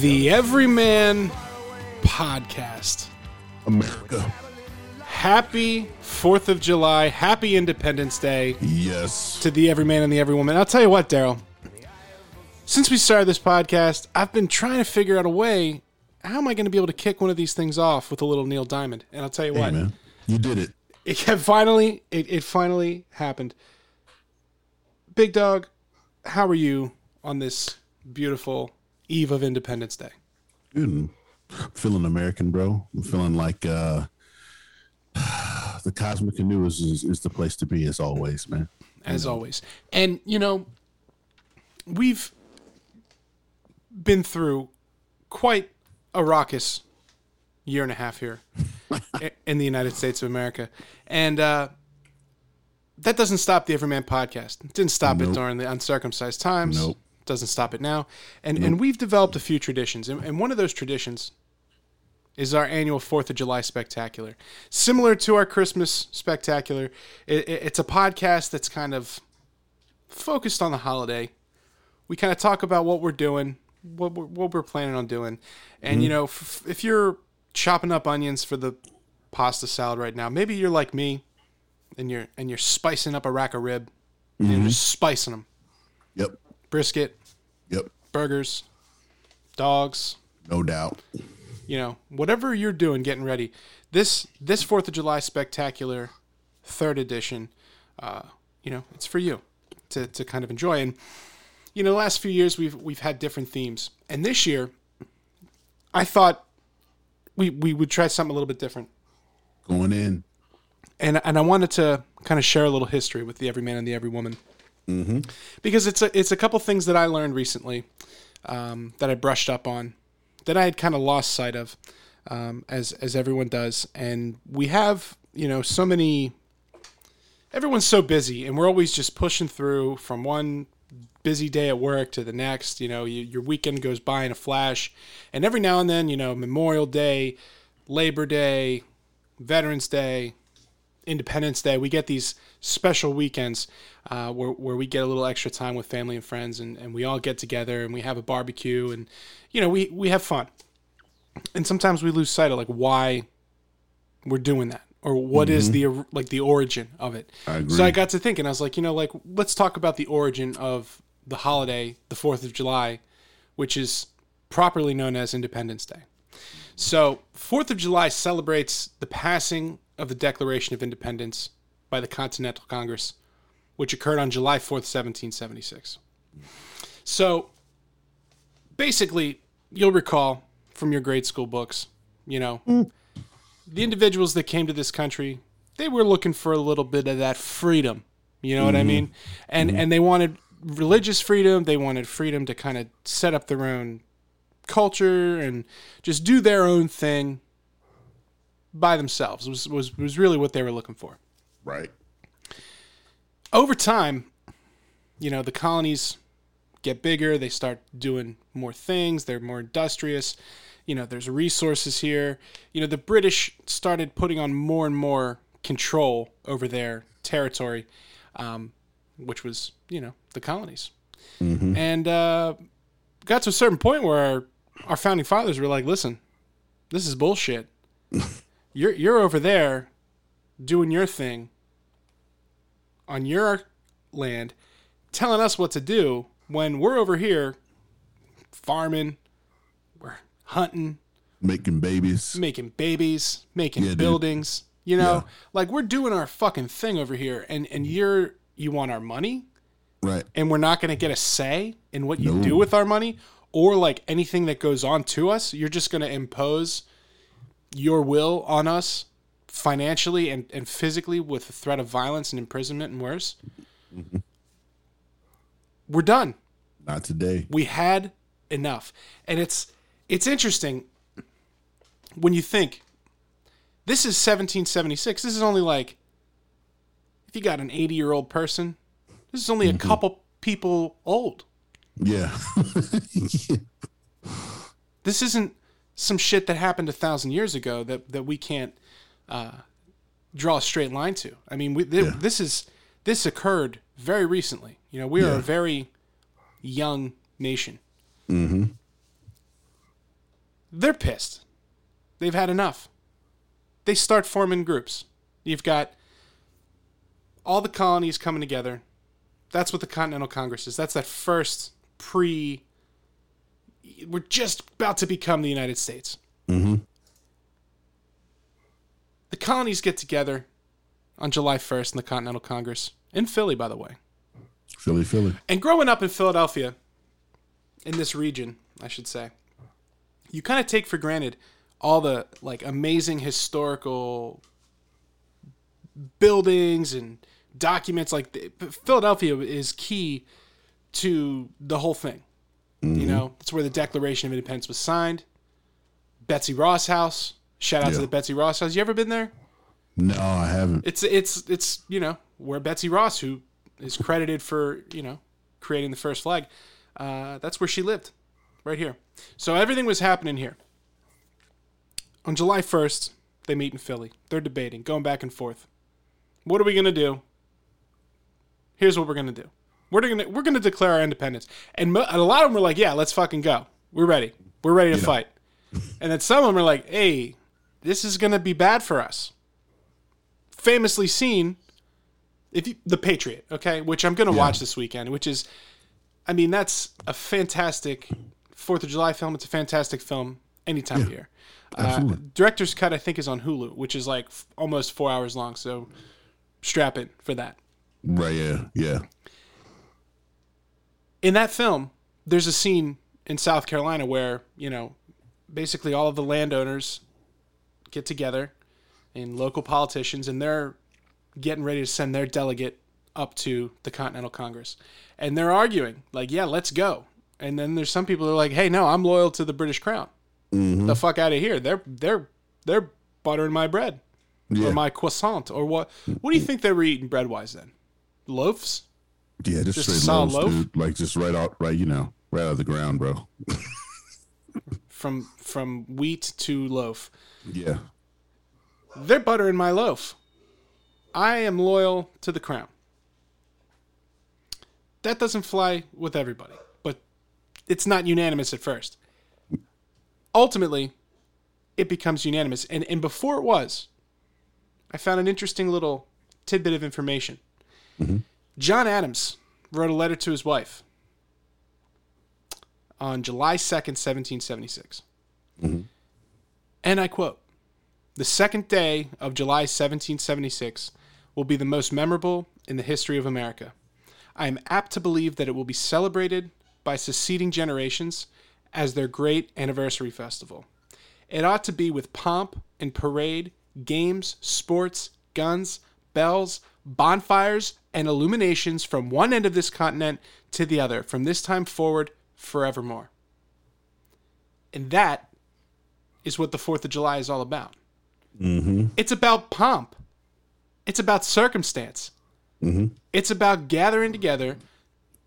The Everyman Podcast. America. Happy 4th of July. Happy Independence Day Yes. to the Everyman and the Everywoman. I'll tell you what, Daryl. Since we started this podcast, I've been trying to figure out a way. How am I going to be able to kick one of these things off with a little Neil Diamond? And I'll tell you Hey, what, man. You did it. it finally, it, it finally happened. Big Dog, how are you on this beautiful eve of Independence Day? Good. I'm feeling American, bro. I'm feeling like uh the Cosmic Canoe is, is, is the place to be as always, man. as always. And you know, we've been through quite a raucous year and a half here in the United States of America, and uh, that doesn't stop the Everyman podcast. It didn't stop it during the uncircumcised times. Nope. Doesn't stop it now. And mm-hmm. and we've developed a few traditions, and, and one of those traditions is our annual Fourth of July spectacular, similar to our Christmas spectacular. It, it- it's a podcast that's kind of focused on the holiday. We kind of talk about what we're doing, what we're, what we're planning on doing, and mm-hmm. you know, f- if you're chopping up onions for the pasta salad right now, maybe you're like me, and you're and you're spicing up a rack of rib, and you're mm-hmm. just spicing them, Yep. brisket. Burgers, dogs, No doubt. you know, whatever you're doing, getting ready. This this Fourth of July spectacular, third edition, uh, you know, it's for you to to kind of enjoy. And you know, the last few years we've we've had different themes, and this year, I thought we we would try something a little bit different. Going in. And and I wanted to kind of share a little history with the Everyman and the Everywoman, mm-hmm. because it's a it's a couple things that I learned recently um, that I brushed up on that I had kind of lost sight of, um, as as everyone does. And we have you know so many. Everyone's so busy, and we're always just pushing through from one busy day at work to the next. You know, you, your weekend goes by in a flash, and every now and then, you know, Memorial Day, Labor Day, Veterans Day, Independence Day, we get these special weekends uh, where, where we get a little extra time with family and friends, and, and we all get together and we have a barbecue, and you know, we we have fun. And sometimes we lose sight of like why we're doing that or what is the like the origin of it. I. So I got to thinking, I was like, you know, like let's talk about the origin of the holiday, the Fourth of July, which is properly known as Independence Day. So, Fourth of July celebrates the passing of the Declaration of Independence by the Continental Congress, which occurred on July 4th, 1776. So, basically, you'll recall from your grade school books, you know, mm. the individuals that came to this country, they were looking for a little bit of that freedom. You know what I mm-hmm. mean? And mm-hmm. and they wanted religious freedom, they wanted freedom to kind of set up their own culture and just do their own thing by themselves. Was was was really what they were looking for. Right. Over time, you know, the colonies get bigger, they start doing more things, they're more industrious. You know, there's resources here. You know, the British started putting on more and more control over their territory, um, which was, you know, the colonies. And uh, got to a certain point where our, our founding fathers were like, listen, this is bullshit. you're, you're over there doing your thing on your land, telling us what to do when we're over here farming, we're hunting, Making babies. making babies, making Yeah, dude. buildings. You know, Yeah. like we're doing our fucking thing over here, and and mm-hmm. you're you want our money, Right. and we're not going to get a say in what you No. do with our money, or like anything that goes on to us. You're just going to impose your will on us financially and, and physically with the threat of violence and imprisonment and worse. Mm-hmm. We're done. Not today. We had enough. And it's it's interesting when you think this is 1776. This is only like if you got an 80 year old person, this is only a couple people old. Yeah. This isn't some shit that happened a thousand years ago that that we can't uh, draw a straight line to. I mean, we, th- Yeah. this is this occurred very recently. You know, we are Yeah. a very young nation. Mm-hmm. They're pissed. They've had enough. They start forming groups. You've got all the colonies coming together. That's what the Continental Congress is. That's that first pre. We're just about to become the United States. mm-hmm. The colonies get together on July 1st in the Continental Congress in Philly, by the way. Philly, Philly. And growing up in Philadelphia, in this region, I should say, you kind of take for granted all the like amazing historical buildings and documents. Like Philadelphia is key to the whole thing. You know, that's where the Declaration of Independence was signed. Betsy Ross House. Shout out to the Betsy Ross House. You ever been there? No, I haven't. It's it's it's you know where Betsy Ross, who is credited for you know creating the first flag, uh, that's where she lived, right here. So everything was happening here. On July first, they meet in Philly. They're debating, going back and forth. What are we gonna do? Here's what we're gonna do. We're gonna we're gonna declare our independence, and, mo- and a lot of them were like, "Yeah, let's fucking go. We're ready. We're ready to fight." And then some of them are like, "Hey, this is gonna be bad for us." famously seen if you, the Patriot, okay, which I'm gonna watch this weekend, which is, I mean, that's a fantastic Fourth of July film. It's a fantastic film any time of year. Uh, director's cut, I think, is on Hulu, which is like f- almost four hours long. So strap in for that. Right, yeah, yeah. In that film, there's a scene in South Carolina where, you know, basically all of the landowners get together and local politicians and they're getting ready to send their delegate up to the Continental Congress. And they're arguing, like, yeah, let's go. And then there's some people that are like, hey, no, I'm loyal to the British crown. Mm-hmm. The fuck out of here. They're they're they're buttering my bread. Yeah. Or my croissant. Or what what do you think they were eating bread wise then? Loaves? Yeah, just, Just straight loaves, loaf? dude. Like just right out, right, you know, right out of the ground, bro. From from wheat to loaf. Yeah, They're buttering my loaf. I am loyal to the crown. That doesn't fly with everybody, but it's not unanimous at first. Ultimately, it becomes unanimous. And, and before it was, I found an interesting little tidbit of information. Mm-hmm. John Adams wrote a letter to his wife on July 2nd, 1776. Mm-hmm. And I quote The second day of July 1776 will be the most memorable in the history of America. I am apt to believe that it will be celebrated by succeeding generations as their great anniversary festival. It ought to be with pomp and parade, games, sports, guns, bells, bonfires, and illuminations from one end of this continent to the other, from this time forward, forevermore. And that is what the 4th of July is all about. Mm-hmm. It's about pomp. It's about circumstance. Mm-hmm. It's about gathering together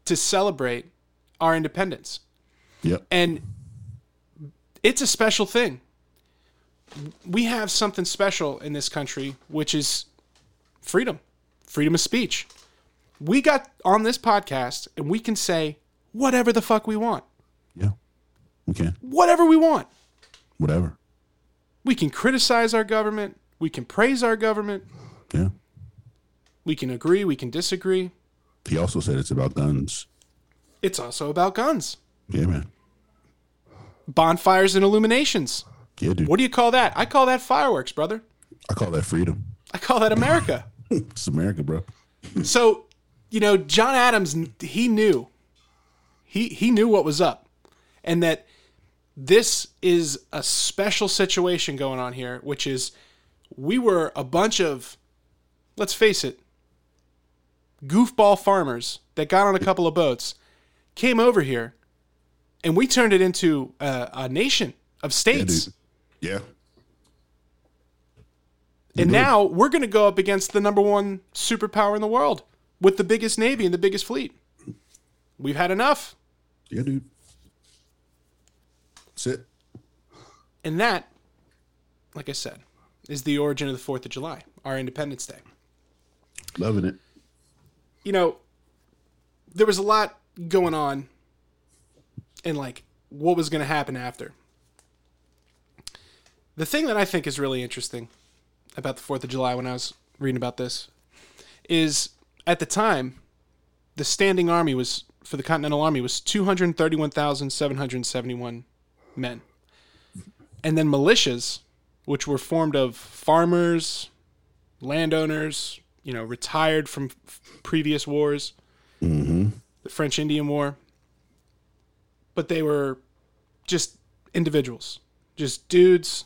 to celebrate our independence. yep. And it's a special thing. We have something special in this country, which is freedom, freedom of speech. We got on this podcast and we can say whatever the fuck we want, Yeah. Okay. whatever we want. Whatever. We can criticize our government. We can praise our government. Yeah. We can agree. We can disagree. He also said it's about guns. It's also about guns, Yeah, man. bonfires, and illuminations. Yeah, dude. What do you call that? I call that fireworks, brother. I call that freedom. I call that America. It's America, bro. so, you know, John Adams, he knew. He he knew what was up, and that this is a special situation going on here, which is we were a bunch of, let's face it, goofball farmers that got on a couple of boats, came over here, and we turned it into a, a nation of states. Yeah. And now we're going to go up against the number one superpower in the world with the biggest navy and the biggest fleet. We've had enough. Yeah, dude. That's it. And that, like I said, is the origin of the 4th of July, our Independence Day. Loving it. You know, there was a lot going on and like what was going to happen after. The thing that I think is really interesting about the 4th of July when I was reading about this is at the time, the standing army was, for the Continental Army, was 231,771 men. And then militias, which were formed of farmers, landowners, you know, retired from f- previous wars, mm-hmm. the French Indian War, but they were just individuals, just dudes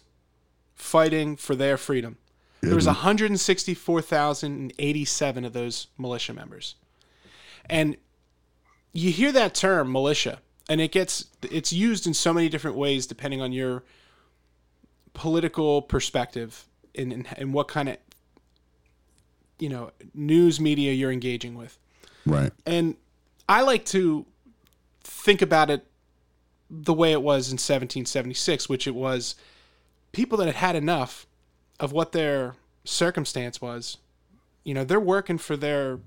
fighting for their freedom. There was 164,087 of those militia members. And you hear that term militia and it gets it's used in so many different ways depending on your political perspective and, and, what kind of you know news media you're engaging with Right. and I like to think about it the way it was in 1776, which it was people that had had enough of what their circumstance was. You know, they're working for their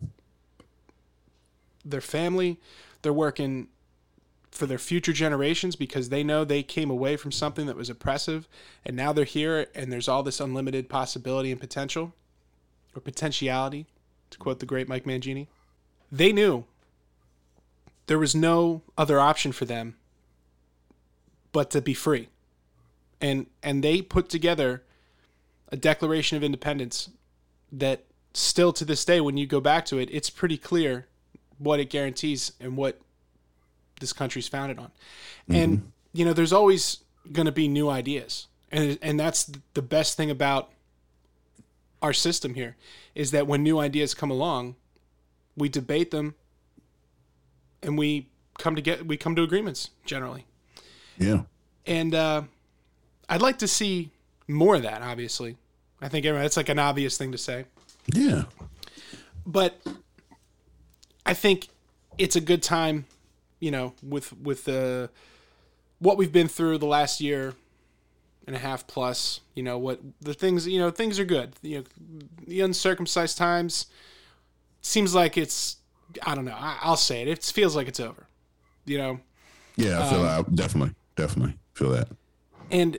their family, they're working for their future generations because they know they came away from something that was oppressive and now they're here and there's all this unlimited possibility and potential or potentiality to quote the great Mike Mangini. They knew there was no other option for them but to be free. And and they put together a declaration of independence that still to this day when you go back to it it's pretty clear what it guarantees and what this country's founded on. And you know there's always going to be new ideas. And and that's the best thing about our system here is that when new ideas come along we debate them and we come to get we come to agreements generally. Yeah. and uh, i'd like to see more of that obviously i think that's like an obvious thing to say Yeah. but i think it's a good time you know with with the what we've been through the last year and a half plus you know what the things you know things are good you know the uncircumcised times seems like it's i don't know I, i'll say it it feels like it's over you know Yeah. I feel Um, I definitely, definitely feel that. and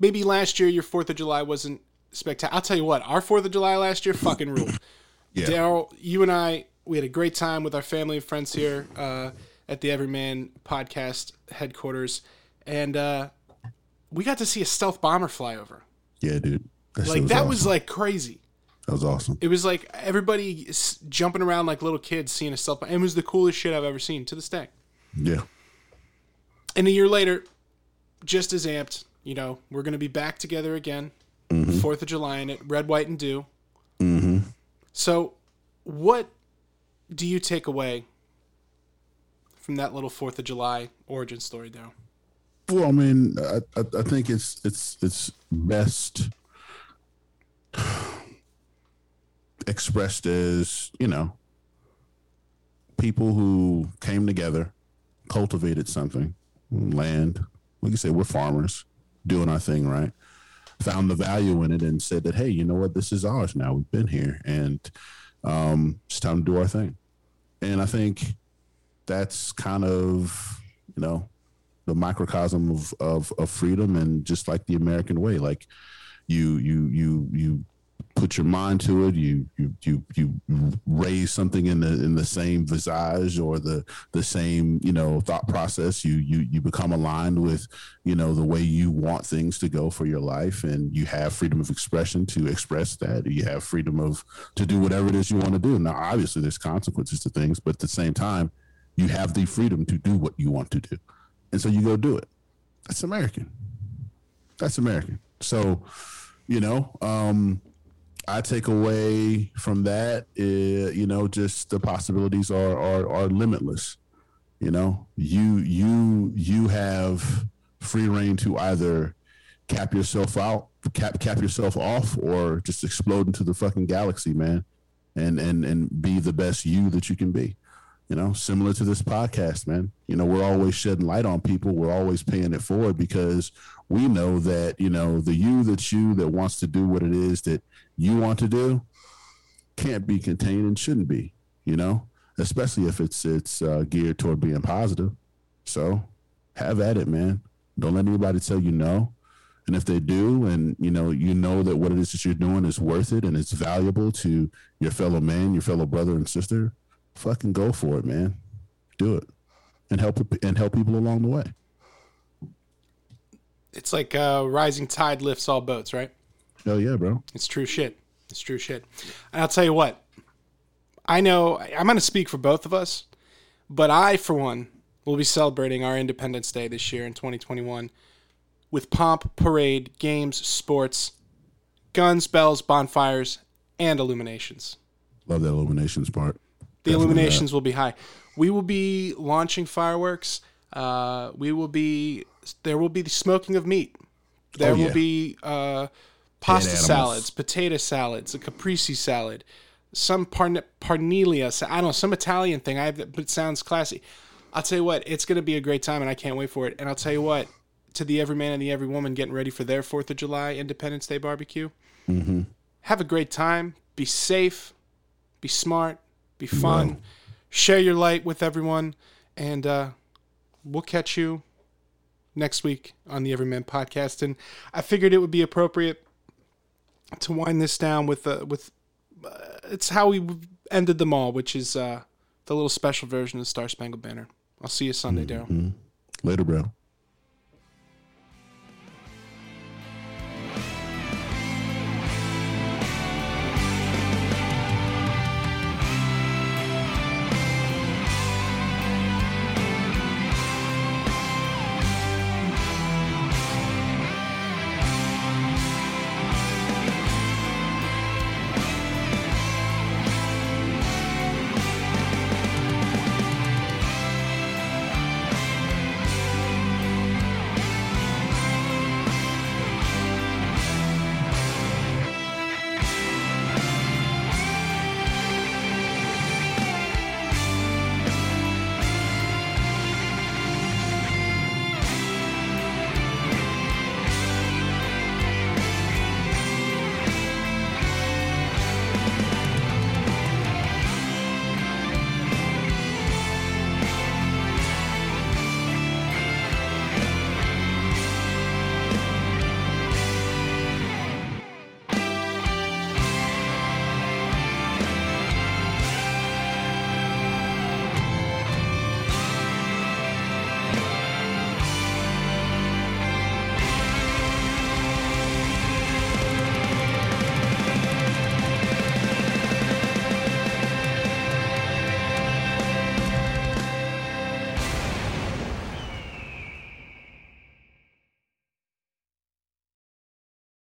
maybe last year your fourth of july wasn't spectacular i'll tell you what our fourth of july last year fucking ruled Yeah. daryl you and i we had a great time with our family and friends here uh, at the everyman podcast headquarters and uh, we got to see a stealth bomber fly over Yeah, dude. That like that awesome. was like crazy that was awesome. it was like everybody jumping around like little kids seeing a stealth bomber. It was the coolest shit I've ever seen to this day. Yeah. And a year later, just as amped, you know, we're going to be back together again, 4th of July in it, red, white, and dew. Mm-hmm. So, what do you take away from that little 4th of July origin story, Daryl? Well, I mean, I, I, I think it's it's it's best expressed as you know people who came together, cultivated something, land. We can say we're farmers doing our thing right. Found the value in it and said that, hey, you know what, this is ours now. We've been here, and um, it's time to do our thing. And I think that's kind of you know the microcosm of, of of freedom and just like the American way. Like you you you you put your mind to it, you you you you raise something in the in the same visage or the the same, you know, thought process. You you you become aligned with, you know, the way you want things to go for your life and you have freedom of expression to express that. You have freedom of to do whatever it is you want to do. Now obviously there's consequences to things, but at the same time, you have the freedom to do what you want to do and so you go do it. That's American. That's American. So, you know, um, I take away from that, uh, you know, just the possibilities are are, are limitless. You know, you you you have free reign to either cap yourself out, cap cap yourself off, or just explode into the fucking galaxy, man, and and and be the best you that you can be. You know, similar to this podcast, man. You know, we're always shedding light on people. We're always paying it forward because we know that you know the you that's you that wants to do what it is that you want to do can't be contained and shouldn't be. You know, especially if it's it's uh, geared toward being positive. So have at it, man. Don't let anybody tell you no. And if they do, and you know, you know that what it is that you're doing is worth it and it's valuable to your fellow man, your fellow brother and sister, fucking go for it, man. Do it, and help and help people along the way. It's like uh, rising tide lifts all boats, right? Hell yeah, bro. It's true shit. It's true shit. And I'll tell you what. I know I'm going to speak for both of us, but I, for one, will be celebrating our Independence Day this year in 2021 with pomp, parade, games, sports, guns, bells, bonfires, and illuminations. Love that illuminations part. The Definitely illuminations will be high. We will be launching fireworks. Uh, we will be there will be the smoking of meat. There Oh, will yeah. be uh, pasta salads, potato salads, a caprese salad, some parn- parnelia. I don't know some Italian thing. I have, but it sounds classy. I'll tell you what, it's going to be a great time, and I can't wait for it. And I'll tell you what, to the every man and the every woman getting ready for their Fourth of July Independence Day barbecue, Mm-hmm. have a great time. Be safe. Be smart. Be fun. Share your light with everyone, and uh, we'll catch you next week on the Everyman podcast. And I figured it would be appropriate to wind this down with uh, with uh, it's how we ended them all, which is uh, the little special version of Star Spangled Banner. I'll see you Sunday, Daryl. Later, bro.